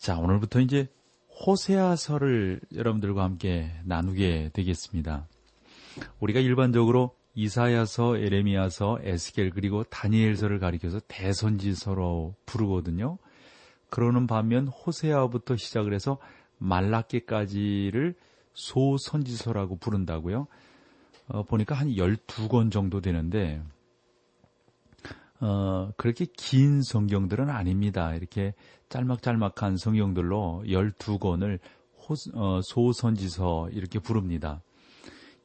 자 오늘부터 이제 호세아서를 여러분들과 함께 나누게 되겠습니다. 우리가 일반적으로 이사야서, 에레미야서, 에스겔 그리고 다니엘서를 가리켜서 대선지서로 부르거든요. 그러는 반면 호세아부터 시작을 해서 말라기까지를 소선지서라고 부른다고요. 어, 보니까 한 12권 정도 되는데 어, 그렇게 긴 성경들은 아닙니다. 이렇게 짤막짤막한 성경들로 12권을 호, 어, 소선지서 이렇게 부릅니다.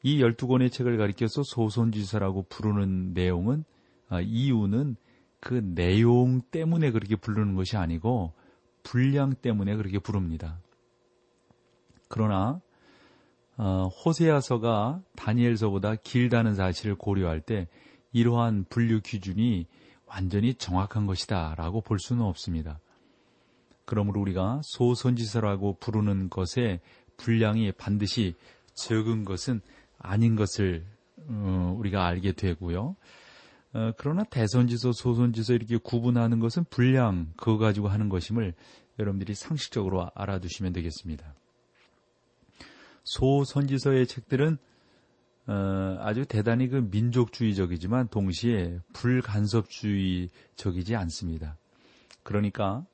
이 12권의 책을 가리켜서 소선지서라고 부르는 내용은 어, 이유는 그 내용 때문에 그렇게 부르는 것이 아니고 분량 때문에 그렇게 부릅니다. 그러나 어, 호세아서가 다니엘서보다 길다는 사실을 고려할 때 이러한 분류 기준이 완전히 정확한 것이다라고 볼 수는 없습니다. 그러므로 우리가 소선지서라고 부르는 것의 분량이 반드시 적은 것은 아닌 것을 어, 우리가 알게 되고요. 어, 그러나 대선지서, 소선지서 이렇게 구분하는 것은 분량 그거 가지고 하는 것임을 여러분들이 상식적으로 알아두시면 되겠습니다. 소선지서의 책들은 어, 아주 대단히 그 민족주의적이지만 동시에 불간섭주의적이지 않습니다. 그러니까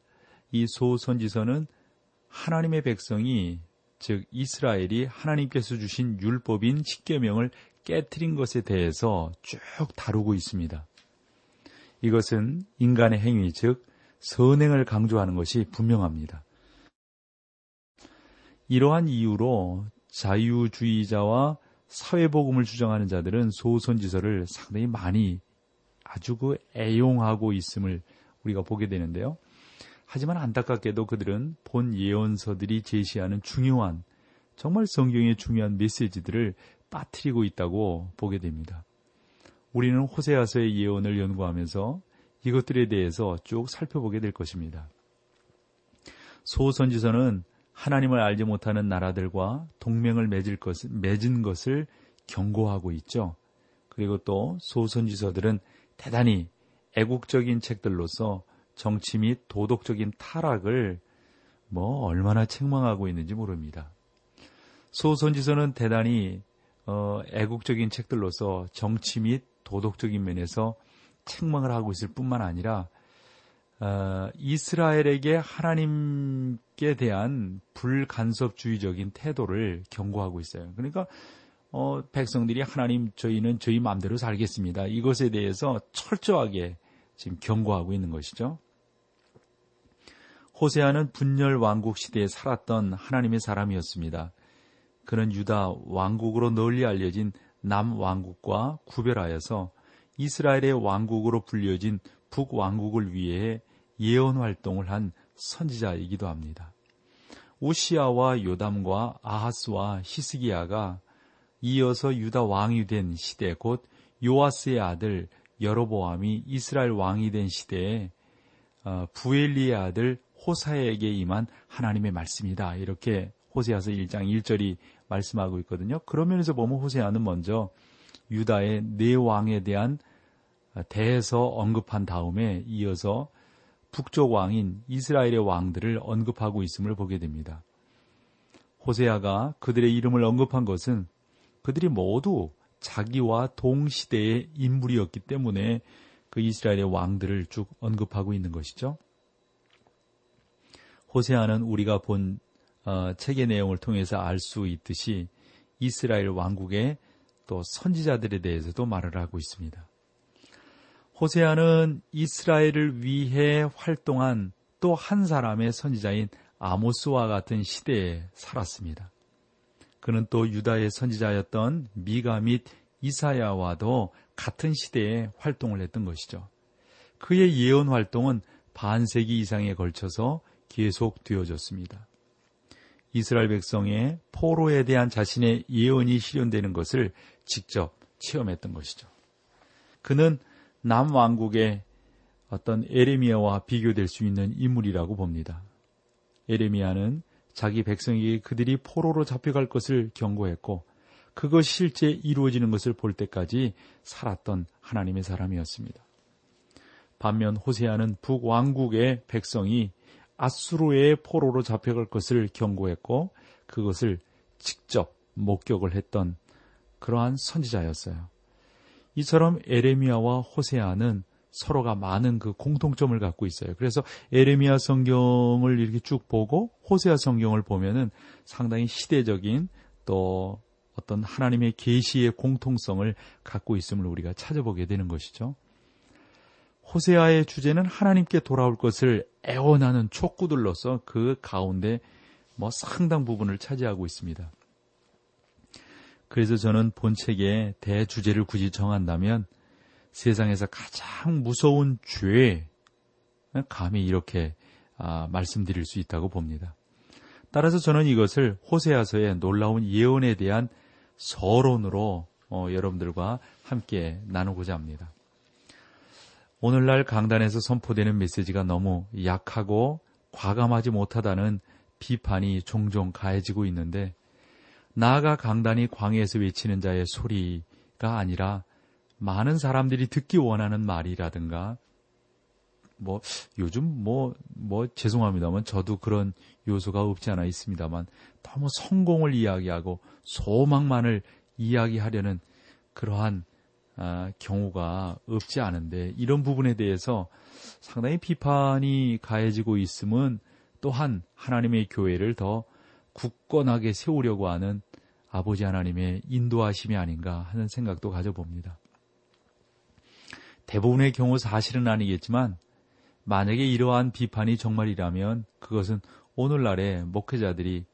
이 소선지서는 하나님의 백성이 즉 이스라엘이 하나님께서 주신 율법인 십계명을 깨뜨린 것에 대해서 쭉 다루고 있습니다. 이것은 인간의 행위 즉 선행을 강조하는 것이 분명합니다. 이러한 이유로 자유주의자와 사회복음을 주장하는 자들은 소선지서를 상당히 많이 아주 그 애용하고 있음을 우리가 보게 되는데요. 하지만 안타깝게도 그들은 본 예언서들이 제시하는 중요한 정말 성경의 중요한 메시지들을 빠뜨리고 있다고 보게 됩니다. 우리는 호세아서의 예언을 연구하면서 이것들에 대해서 쭉 살펴보게 될 것입니다. 소선지서는 하나님을 알지 못하는 나라들과 동맹을 맺을 것, 맺은 것을 경고하고 있죠. 그리고 또 소선지서들은 대단히 애국적인 책들로서 정치 및 도덕적인 타락을 뭐 얼마나 책망하고 있는지 모릅니다. 소선지서는 대단히 어, 애국적인 책들로서 정치 및 도덕적인 면에서 책망을 하고 있을 뿐만 아니라 어, 이스라엘에게 하나님께 대한 불간섭주의적인 태도를 경고하고 있어요. 그러니까 어, 백성들이 하나님 저희는 저희 마음대로 살겠습니다. 이것에 대해서 철저하게 지금 경고하고 있는 것이죠. 호세아는 분열 왕국 시대에 살았던 하나님의 사람이었습니다. 그는 유다 왕국으로 널리 알려진 남 왕국과 구별하여서 이스라엘의 왕국으로 불려진 북 왕국을 위해 예언 활동을 한 선지자이기도 합니다. 우시아와 요담과 아하스와 히스기야가 이어서 유다 왕이 된 시대 곧 요아스의 아들 여로보암이 이스라엘 왕이 된 시대에 어, 부엘리의 아들 호사에게 임한 하나님의 말씀이다. 이렇게 호세아서 1장 1절이 말씀하고 있거든요. 그런 면에서 보면 호세아는 먼저 유다의 네 왕에 대한 대해서 언급한 다음에 이어서 북쪽 왕인 이스라엘의 왕들을 언급하고 있음을 보게 됩니다. 호세아가 그들의 이름을 언급한 것은 그들이 모두 자기와 동시대의 인물이었기 때문에 그 이스라엘의 왕들을 쭉 언급하고 있는 것이죠. 호세아는 우리가 본 어, 책의 내용을 통해서 알 수 있듯이 이스라엘 왕국의 또 선지자들에 대해서도 말을 하고 있습니다. 호세아는 이스라엘을 위해 활동한 또 한 사람의 선지자인 아모스와 같은 시대에 살았습니다. 그는 또 유다의 선지자였던 미가 및 이사야와도 같은 시대에 활동을 했던 것이죠. 그의 예언 활동은 반세기 이상에 걸쳐서 계속 되어졌습니다. 이스라엘 백성의 포로에 대한 자신의 예언이 실현되는 것을 직접 체험했던 것이죠. 그는 남왕국의 어떤 에레미야와 비교될 수 있는 인물이라고 봅니다. 에레미야는 자기 백성에게 그들이 포로로 잡혀갈 것을 경고했고 그것이 실제 이루어지는 것을 볼 때까지 살았던 하나님의 사람이었습니다. 반면 호세아는 북왕국의 백성이 아수르의 포로로 잡혀갈 것을 경고했고 그것을 직접 목격을 했던 그러한 선지자였어요. 이처럼 에레미야와 호세아는 서로가 많은 그 공통점을 갖고 있어요. 그래서 에레미야 성경을 이렇게 쭉 보고 호세아 성경을 보면은 상당히 시대적인 또 어떤 하나님의 계시의 공통성을 갖고 있음을 우리가 찾아보게 되는 것이죠. 호세아의 주제는 하나님께 돌아올 것을 애원하는 촉구들로서 그 가운데 뭐 상당 부분을 차지하고 있습니다. 그래서 저는 본책의 대주제를 굳이 정한다면 세상에서 가장 무서운 죄, 감히 이렇게 아, 말씀드릴 수 있다고 봅니다. 따라서 저는 이것을 호세아서의 놀라운 예언에 대한 서론으로 어, 여러분들과 함께 나누고자 합니다. 오늘날 강단에서 선포되는 메시지가 너무 약하고 과감하지 못하다는 비판이 종종 가해지고 있는데 나아가 강단이 광해에서 외치는 자의 소리가 아니라 많은 사람들이 듣기 원하는 말이라든가 뭐 요즘 뭐뭐 뭐 죄송합니다만 저도 그런 요소가 없지 않아 있습니다만 너무 성공을 이야기하고 소망만을 이야기하려는 그러한 아, 경우가 없지 않은데 이런 부분에 대해서 상당히 비판이 가해지고 있음은 또한 하나님의 교회를 더 굳건하게 세우려고 하는 아버지 하나님의 인도하심이 아닌가 하는 생각도 가져봅니다. 대부분의 경우 사실은 아니겠지만 만약에 이러한 비판이 정말이라면 그것은 오늘날의 목회자들이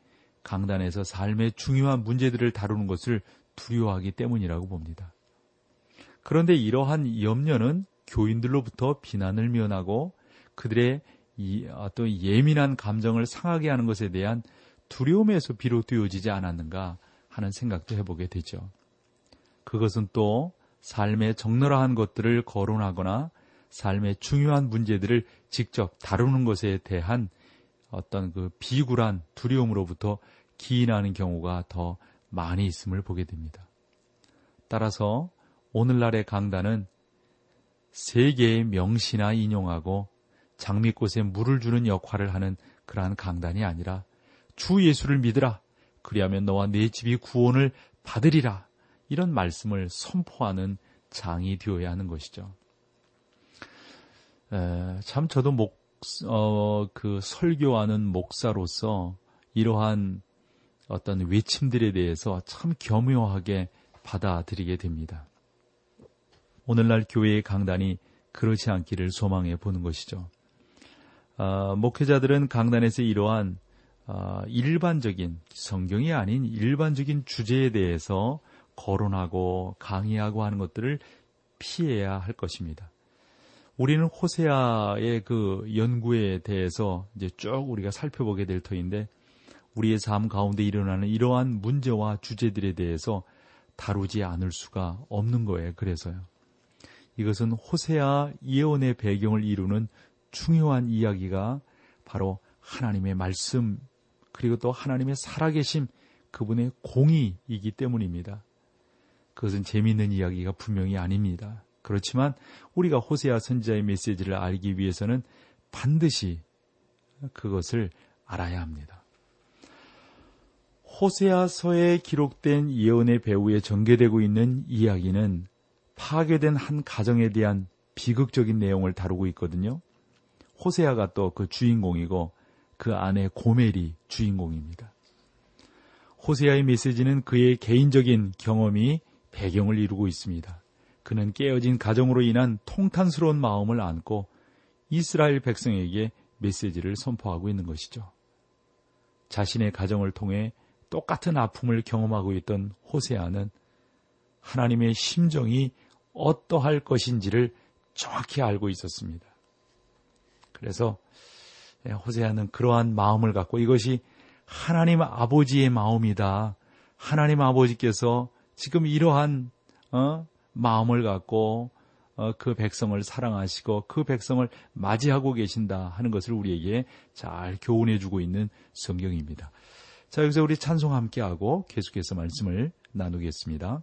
강단에서 삶의 중요한 문제들을 다루는 것을 두려워하기 때문이라고 봅니다. 그런데 이러한 염려는 교인들로부터 비난을 면하고 그들의 어떤 예민한 감정을 상하게 하는 것에 대한 두려움에서 비롯되어지지 않았는가 하는 생각도 해보게 되죠. 그것은 또 삶의 적나라한 것들을 거론하거나 삶의 중요한 문제들을 직접 다루는 것에 대한 어떤 그 비굴한 두려움으로부터 기인하는 경우가 더 많이 있음을 보게 됩니다. 따라서 오늘날의 강단은 세 개의 명시나 인용하고 장미꽃에 물을 주는 역할을 하는 그러한 강단이 아니라 주 예수를 믿으라. 그리하면 너와 내 집이 구원을 받으리라. 이런 말씀을 선포하는 장이 되어야 하는 것이죠. 에, 참 저도 목, 어, 그 설교하는 목사로서 이러한 어떤 외침들에 대해서 참 겸허하게 받아들이게 됩니다. 오늘날 교회의 강단이 그렇지 않기를 소망해 보는 것이죠. 어, 목회자들은 강단에서 이러한 어, 일반적인 성경이 아닌 일반적인 주제에 대해서 거론하고 강의하고 하는 것들을 피해야 할 것입니다. 우리는 호세아의 그 연구에 대해서 이제 쭉 우리가 살펴보게 될 터인데 우리의 삶 가운데 일어나는 이러한 문제와 주제들에 대해서 다루지 않을 수가 없는 거예요. 그래서요. 이것은 호세아 예언의 배경을 이루는 중요한 이야기가 바로 하나님의 말씀 그리고 또 하나님의 살아계심 그분의 공의이기 때문입니다. 그것은 재미있는 이야기가 분명히 아닙니다. 그렇지만 우리가 호세아 선지자의 메시지를 알기 위해서는 반드시 그것을 알아야 합니다. 호세아서에 기록된 예언의 배후에 전개되고 있는 이야기는 파괴된 한 가정에 대한 비극적인 내용을 다루고 있거든요. 호세아가 또 그 주인공이고 그 아내 고멜이 주인공입니다. 호세아의 메시지는 그의 개인적인 경험이 배경을 이루고 있습니다. 그는 깨어진 가정으로 인한 통탄스러운 마음을 안고 이스라엘 백성에게 메시지를 선포하고 있는 것이죠. 자신의 가정을 통해 똑같은 아픔을 경험하고 있던 호세아는 하나님의 심정이 어떠할 것인지를 정확히 알고 있었습니다. 그래서 예, 호세아는 그러한 마음을 갖고 이것이 하나님 아버지의 마음이다. 하나님 아버지께서 지금 이러한 어, 마음을 갖고 어, 그 백성을 사랑하시고 그 백성을 맞이하고 계신다 하는 것을 우리에게 잘 교훈해 주고 있는 성경입니다. 자, 여기서 우리 찬송 함께 하고 계속해서 말씀을 나누겠습니다.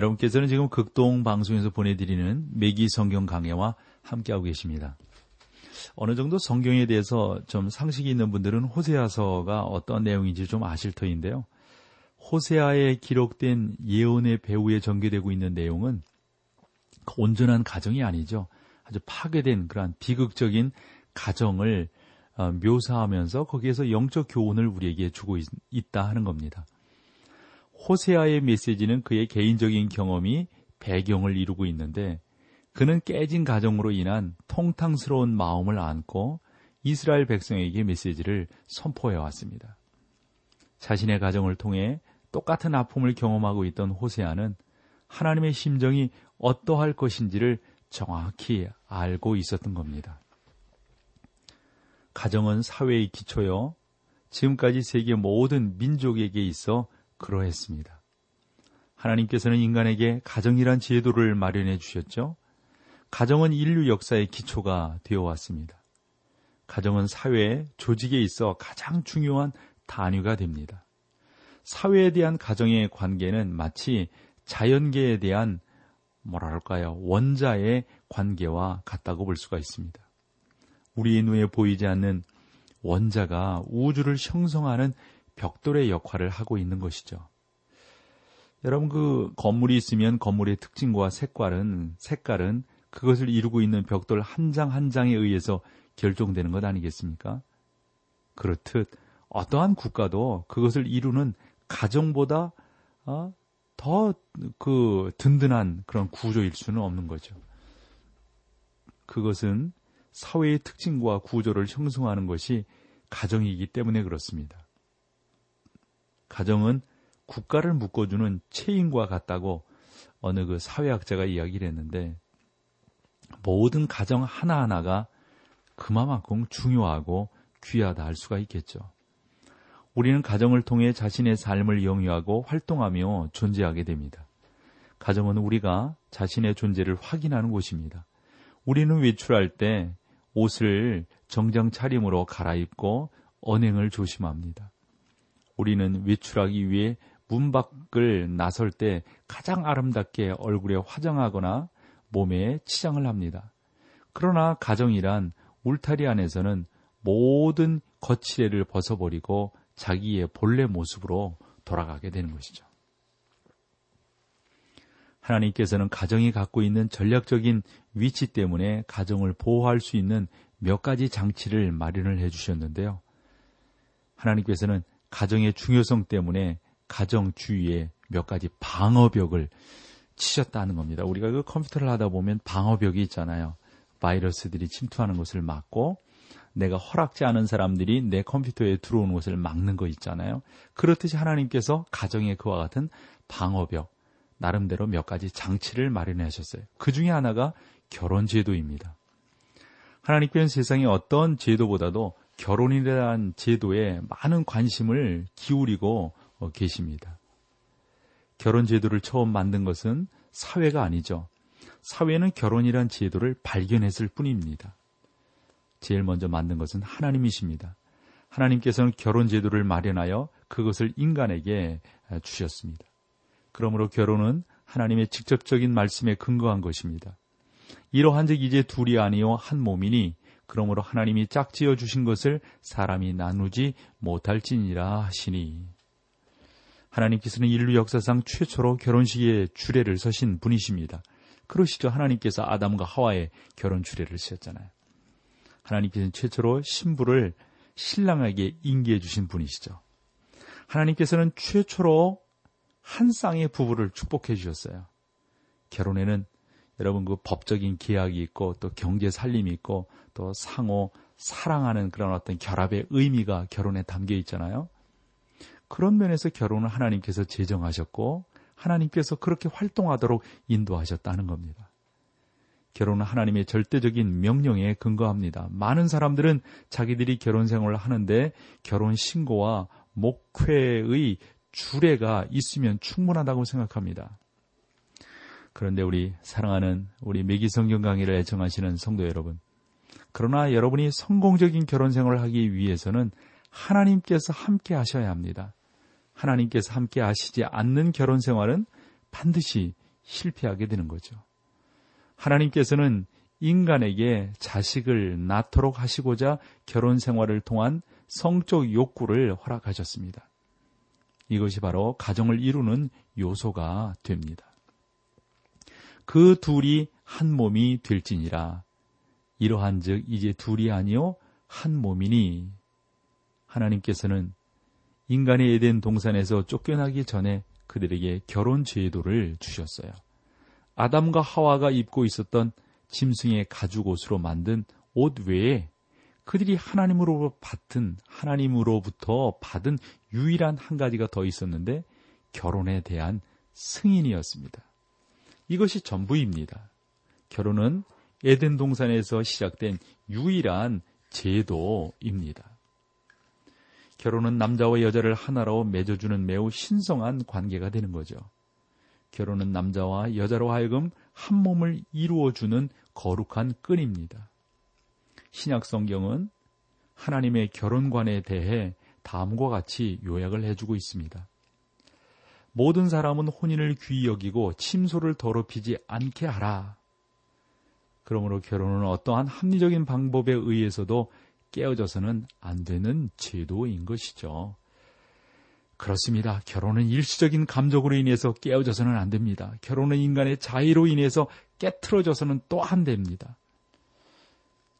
여러분께서는 지금 극동 방송에서 보내드리는 매기 성경 강해와 함께하고 계십니다. 어느 정도 성경에 대해서 좀 상식이 있는 분들은 호세아서가 어떤 내용인지 좀 아실 터인데요. 호세아에 기록된 예언의 배후에 전개되고 있는 내용은 온전한 가정이 아니죠. 아주 파괴된 그러한 비극적인 가정을 어, 묘사하면서 거기에서 영적 교훈을 우리에게 주고 있, 다 하는 겁니다. 호세아의 메시지는 그의 개인적인 경험이 배경을 이루고 있는데 그는 깨진 가정으로 인한 통탕스러운 마음을 안고 이스라엘 백성에게 메시지를 선포해 왔습니다. 자신의 가정을 통해 똑같은 아픔을 경험하고 있던 호세아는 하나님의 심정이 어떠할 것인지를 정확히 알고 있었던 겁니다. 가정은 사회의 기초요. 지금까지 세계 모든 민족에게 있어 그러했습니다. 하나님께서는 인간에게 가정이란 제도를 마련해 주셨죠. 가정은 인류 역사의 기초가 되어 왔습니다. 가정은 사회, 조직에 있어 가장 중요한 단위가 됩니다. 사회에 대한 가정의 관계는 마치 자연계에 대한 뭐랄까요 원자의 관계와 같다고 볼 수가 있습니다. 우리 눈에 보이지 않는 원자가 우주를 형성하는 벽돌의 역할을 하고 있는 것이죠. 여러분 그 건물이 있으면 건물의 특징과 색깔은 색깔은 그것을 이루고 있는 벽돌 한장한 장에 의해서 결정되는 것 아니겠습니까? 그렇듯 어떠한 국가도 그것을 이루는 가정보다 어, 더그 든든한 그런 구조일 수는 없는 거죠. 그것은 사회의 특징과 구조를 형성하는 것이 가정이기 때문에 그렇습니다. 가정은 국가를 묶어주는 체인과 같다고 어느 그 사회학자가 이야기를 했는데 모든 가정 하나하나가 그만큼 중요하고 귀하다 할 수가 있겠죠. 우리는 가정을 통해 자신의 삶을 영위하고 활동하며 존재하게 됩니다. 가정은 우리가 자신의 존재를 확인하는 곳입니다. 우리는 외출할 때 옷을 정장 차림으로 갈아입고 언행을 조심합니다. 우리는 외출하기 위해 문 밖을 나설 때 가장 아름답게 얼굴에 화장하거나 몸에 치장을 합니다. 그러나 가정이란 울타리 안에서는 모든 거칠애를 벗어버리고 자기의 본래 모습으로 돌아가게 되는 것이죠. 하나님께서는 가정이 갖고 있는 전략적인 위치 때문에 가정을 보호할 수 있는 몇 가지 장치를 마련을 해 주셨는데요. 하나님께서는 가정의 중요성 때문에 가정 주위에 몇 가지 방어벽을 치셨다는 겁니다. 우리가 그 컴퓨터를 하다 보면 방어벽이 있잖아요. 바이러스들이 침투하는 것을 막고 내가 허락지 않은 사람들이 내 컴퓨터에 들어오는 것을 막는 거 있잖아요. 그렇듯이 하나님께서 가정에 그와 같은 방어벽, 나름대로 몇 가지 장치를 마련해 하셨어요. 그 중에 하나가 결혼 제도입니다. 하나님께는 세상의 어떤 제도보다도 결혼이라는 제도에 많은 관심을 기울이고 어, 계십니다. 결혼 제도를 처음 만든 것은 사회가 아니죠. 사회는 결혼이란 제도를 발견했을 뿐입니다. 제일 먼저 만든 것은 하나님이십니다. 하나님께서는 결혼 제도를 마련하여 그것을 인간에게 주셨습니다. 그러므로 결혼은 하나님의 직접적인 말씀에 근거한 것입니다. 이러한즉 이제 둘이 아니요 한 몸이니 그러므로 하나님이 짝지어 주신 것을 사람이 나누지 못할지니라 하시니 하나님께서는 인류 역사상 최초로 결혼식의 주례를 서신 분이십니다. 그러시죠. 하나님께서 아담과 하와의 결혼 주례를 쓰셨잖아요. 하나님께서는 최초로 신부를 신랑에게 인계해 주신 분이시죠. 하나님께서는 최초로 한 쌍의 부부를 축복해 주셨어요. 결혼에는 여러분 그 법적인 계약이 있고 또 경제 살림이 있고 또 상호 사랑하는 그런 어떤 결합의 의미가 결혼에 담겨 있잖아요. 그런 면에서 결혼을 하나님께서 제정하셨고 하나님께서 그렇게 활동하도록 인도하셨다는 겁니다. 결혼은 하나님의 절대적인 명령에 근거합니다. 많은 사람들은 자기들이 결혼 생활을 하는데 결혼 신고와 목회의 주례가 있으면 충분하다고 생각합니다. 그런데 우리 사랑하는 우리 매기 성경 강의를 애청하시는 성도 여러분. 그러나 여러분이 성공적인 결혼 생활을 하기 위해서는 하나님께서 함께 하셔야 합니다. 하나님께서 함께 하시지 않는 결혼 생활은 반드시 실패하게 되는 거죠. 하나님께서는 인간에게 자식을 낳도록 하시고자 결혼 생활을 통한 성적 욕구를 허락하셨습니다. 이것이 바로 가정을 이루는 요소가 됩니다. 그 둘이 한 몸이 될지니라. 이러한즉 이제 둘이 아니요 한 몸이니 하나님께서는 인간의 에덴 동산에서 쫓겨나기 전에 그들에게 결혼 제도를 주셨어요. 아담과 하와가 입고 있었던 짐승의 가죽 옷으로 만든 옷 외에 그들이 하나님으로 받은 하나님으로부터 받은 유일한 한 가지가 더 있었는데 결혼에 대한 승인이었습니다. 이것이 전부입니다. 결혼은 에덴 동산에서 시작된 유일한 제도입니다. 결혼은 남자와 여자를 하나로 맺어주는 매우 신성한 관계가 되는 거죠. 결혼은 남자와 여자로 하여금 한 몸을 이루어주는 거룩한 끈입니다. 신약 성경은 하나님의 결혼관에 대해 다음과 같이 요약을 해주고 있습니다. 모든 사람은 혼인을 귀히 여기고 침소를 더럽히지 않게 하라. 그러므로 결혼은 어떠한 합리적인 방법에 의해서도 깨어져서는 안 되는 제도인 것이죠. 그렇습니다. 결혼은 일시적인 감정으로 인해서 깨어져서는 안 됩니다. 결혼은 인간의 자의로 인해서 깨트러져서는 또 안 됩니다.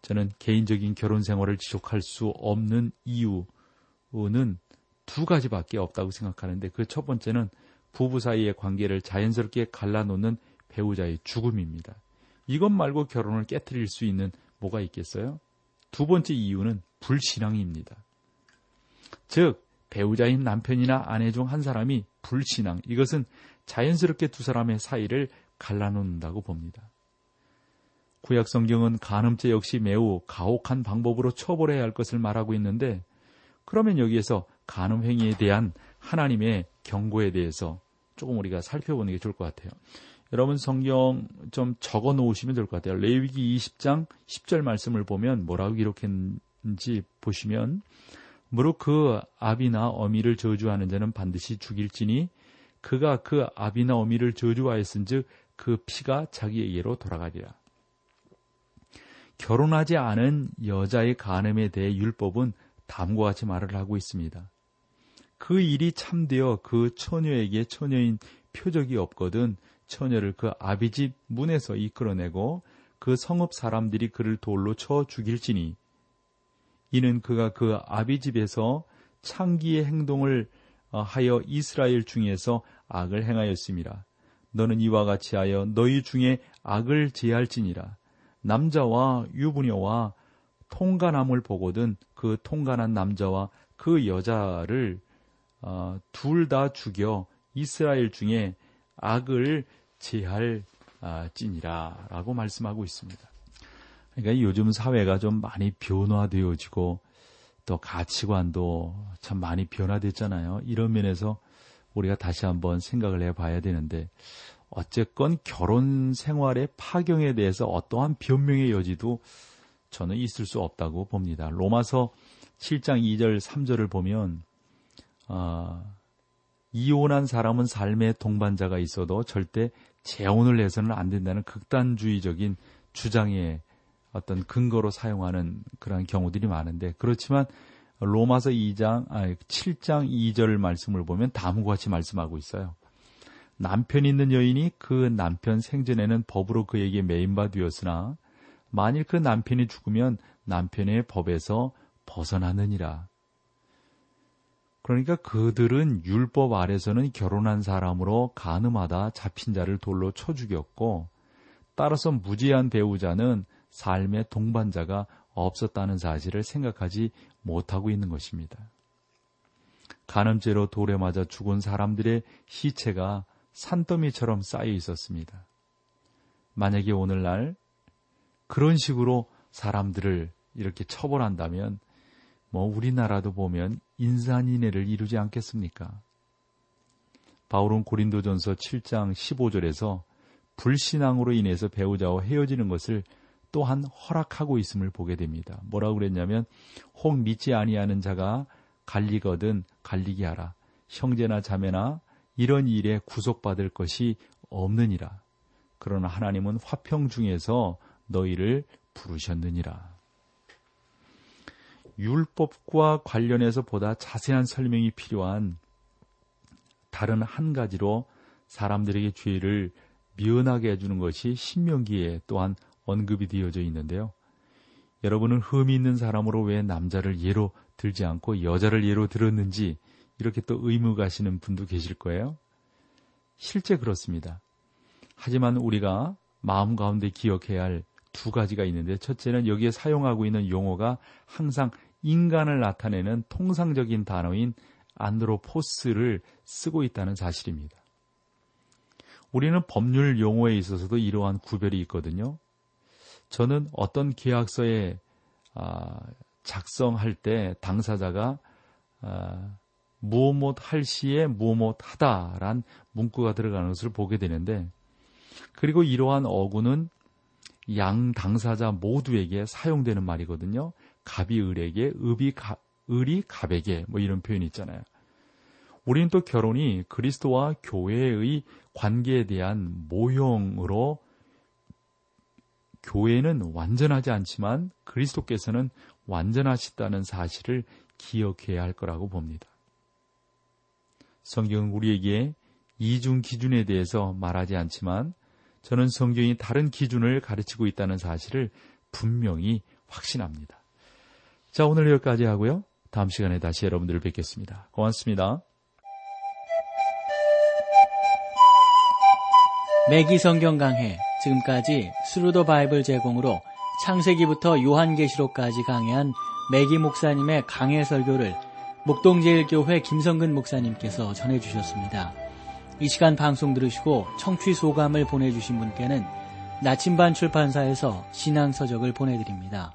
저는 개인적인 결혼 생활을 지속할 수 없는 이유는 두 가지밖에 없다고 생각하는데 그 첫 번째는 부부 사이의 관계를 자연스럽게 갈라놓는 배우자의 죽음입니다. 이것 말고 결혼을 깨뜨릴 수 있는 뭐가 있겠어요? 두 번째 이유는 불신앙입니다. 즉, 배우자인 남편이나 아내 중 한 사람이 불신앙, 이것은 자연스럽게 두 사람의 사이를 갈라놓는다고 봅니다. 구약 성경은 간음죄 역시 매우 가혹한 방법으로 처벌해야 할 것을 말하고 있는데 그러면 여기에서 간음 행위에 대한 하나님의 경고에 대해서 조금 우리가 살펴보는 게 좋을 것 같아요. 여러분 성경 좀 적어 놓으시면 될 것 같아요. 레위기 20장 10절 말씀을 보면 뭐라고 기록했는지 보시면 무릇 그 아비나 어미를 저주하는 자는 반드시 죽일지니 그가 그 아비나 어미를 저주하였은즉 그 피가 자기에게로 돌아가리라. 결혼하지 않은 여자의 간음에 대해 율법은 다음과 같이 말을 하고 있습니다. 그 일이 참되어 그 처녀에게 처녀인 표적이 없거든 처녀를 그 아비집 문에서 이끌어내고 그 성읍 사람들이 그를 돌로 쳐 죽일지니 이는 그가 그 아비집에서 창기의 행동을 어, 하여 이스라엘 중에서 악을 행하였습니다. 너는 이와 같이 하여 너희 중에 악을 제할지니라. 남자와 유부녀와 통간함을 보거든 그 통간한 남자와 그 여자를 어, 둘 다 죽여 이스라엘 중에 악을 제할지니라라고 아, 말씀하고 있습니다. 그러니까 요즘 사회가 좀 많이 변화되어지고 또 가치관도 참 많이 변화됐잖아요. 이런 면에서 우리가 다시 한번 생각을 해봐야 되는데 어쨌건 결혼 생활의 파경에 대해서 어떠한 변명의 여지도 저는 있을 수 없다고 봅니다. 로마서 7장 2절 3절을 보면 어, 이혼한 사람은 삶의 동반자가 있어도 절대 재혼을 해서는 안 된다는 극단주의적인 주장의 어떤 근거로 사용하는 그러한 경우들이 많은데 그렇지만 로마서 2장 아 7장 2절 말씀을 보면 다음과 같이 말씀하고 있어요. 남편 있는 여인이 그 남편 생전에는 법으로 그에게 매인 바 되었으나 만일 그 남편이 죽으면 남편의 법에서 벗어나느니라. 그러니까 그들은 율법 아래서는 결혼한 사람으로 가늠하다 잡힌 자를 돌로 쳐 죽였고 따라서 무지한 배우자는 삶의 동반자가 없었다는 사실을 생각하지 못하고 있는 것입니다. 간음죄로 돌에 맞아 죽은 사람들의 시체가 산더미처럼 쌓여 있었습니다. 만약에 오늘날 그런 식으로 사람들을 이렇게 처벌한다면 뭐 우리나라도 보면 인산인해를 이루지 않겠습니까? 바울은 고린도전서 7장 15절에서 불신앙으로 인해서 배우자와 헤어지는 것을 또한 허락하고 있음을 보게 됩니다. 뭐라고 그랬냐면 혹 믿지 아니하는 자가 갈리거든 갈리게 하라. 형제나 자매나 이런 일에 구속받을 것이 없느니라. 그러나 하나님은 화평 중에서 너희를 부르셨느니라. 율법과 관련해서 보다 자세한 설명이 필요한 다른 한 가지로 사람들에게 죄를 미연하게 해주는 것이 신명기에 또한 언급이 되어져 있는데요. 여러분은 흠이 있는 사람으로 왜 남자를 예로 들지 않고 여자를 예로 들었는지 이렇게 또 의무 가시는 분도 계실 거예요. 실제 그렇습니다. 하지만 우리가 마음 가운데 기억해야 할 두 가지가 있는데 첫째는 여기에 사용하고 있는 용어가 항상 인간을 나타내는 통상적인 단어인 안드로포스를 쓰고 있다는 사실입니다. 우리는 법률 용어에 있어서도 이러한 구별이 있거든요. 저는 어떤 계약서에 아, 작성할 때 당사자가 아, 무엇 할 시에 무엇 하다란 문구가 들어가는 것을 보게 되는데 그리고 이러한 어구는 양 당사자 모두에게 사용되는 말이거든요. 갑이 을에게, 읍이 가, 을이 갑에게 뭐 이런 표현이 있잖아요. 우리는 또 결혼이 그리스도와 교회의 관계에 대한 모형으로 교회는 완전하지 않지만 그리스도께서는 완전하시다는 사실을 기억해야 할 거라고 봅니다. 성경은 우리에게 이중 기준에 대해서 말하지 않지만 저는 성경이 다른 기준을 가르치고 있다는 사실을 분명히 확신합니다. 자, 오늘 여기까지 하고요. 다음 시간에 다시 여러분들을 뵙겠습니다. 고맙습니다. 매기 성경 강해 지금까지 Thru the Bible 제공으로 창세기부터 요한계시록까지 강해한 매기 목사님의 강해 설교를 목동제일교회 김성근 목사님께서 전해주셨습니다. 이 시간 방송 들으시고 청취 소감을 보내주신 분께는 나침반 출판사에서 신앙서적을 보내드립니다.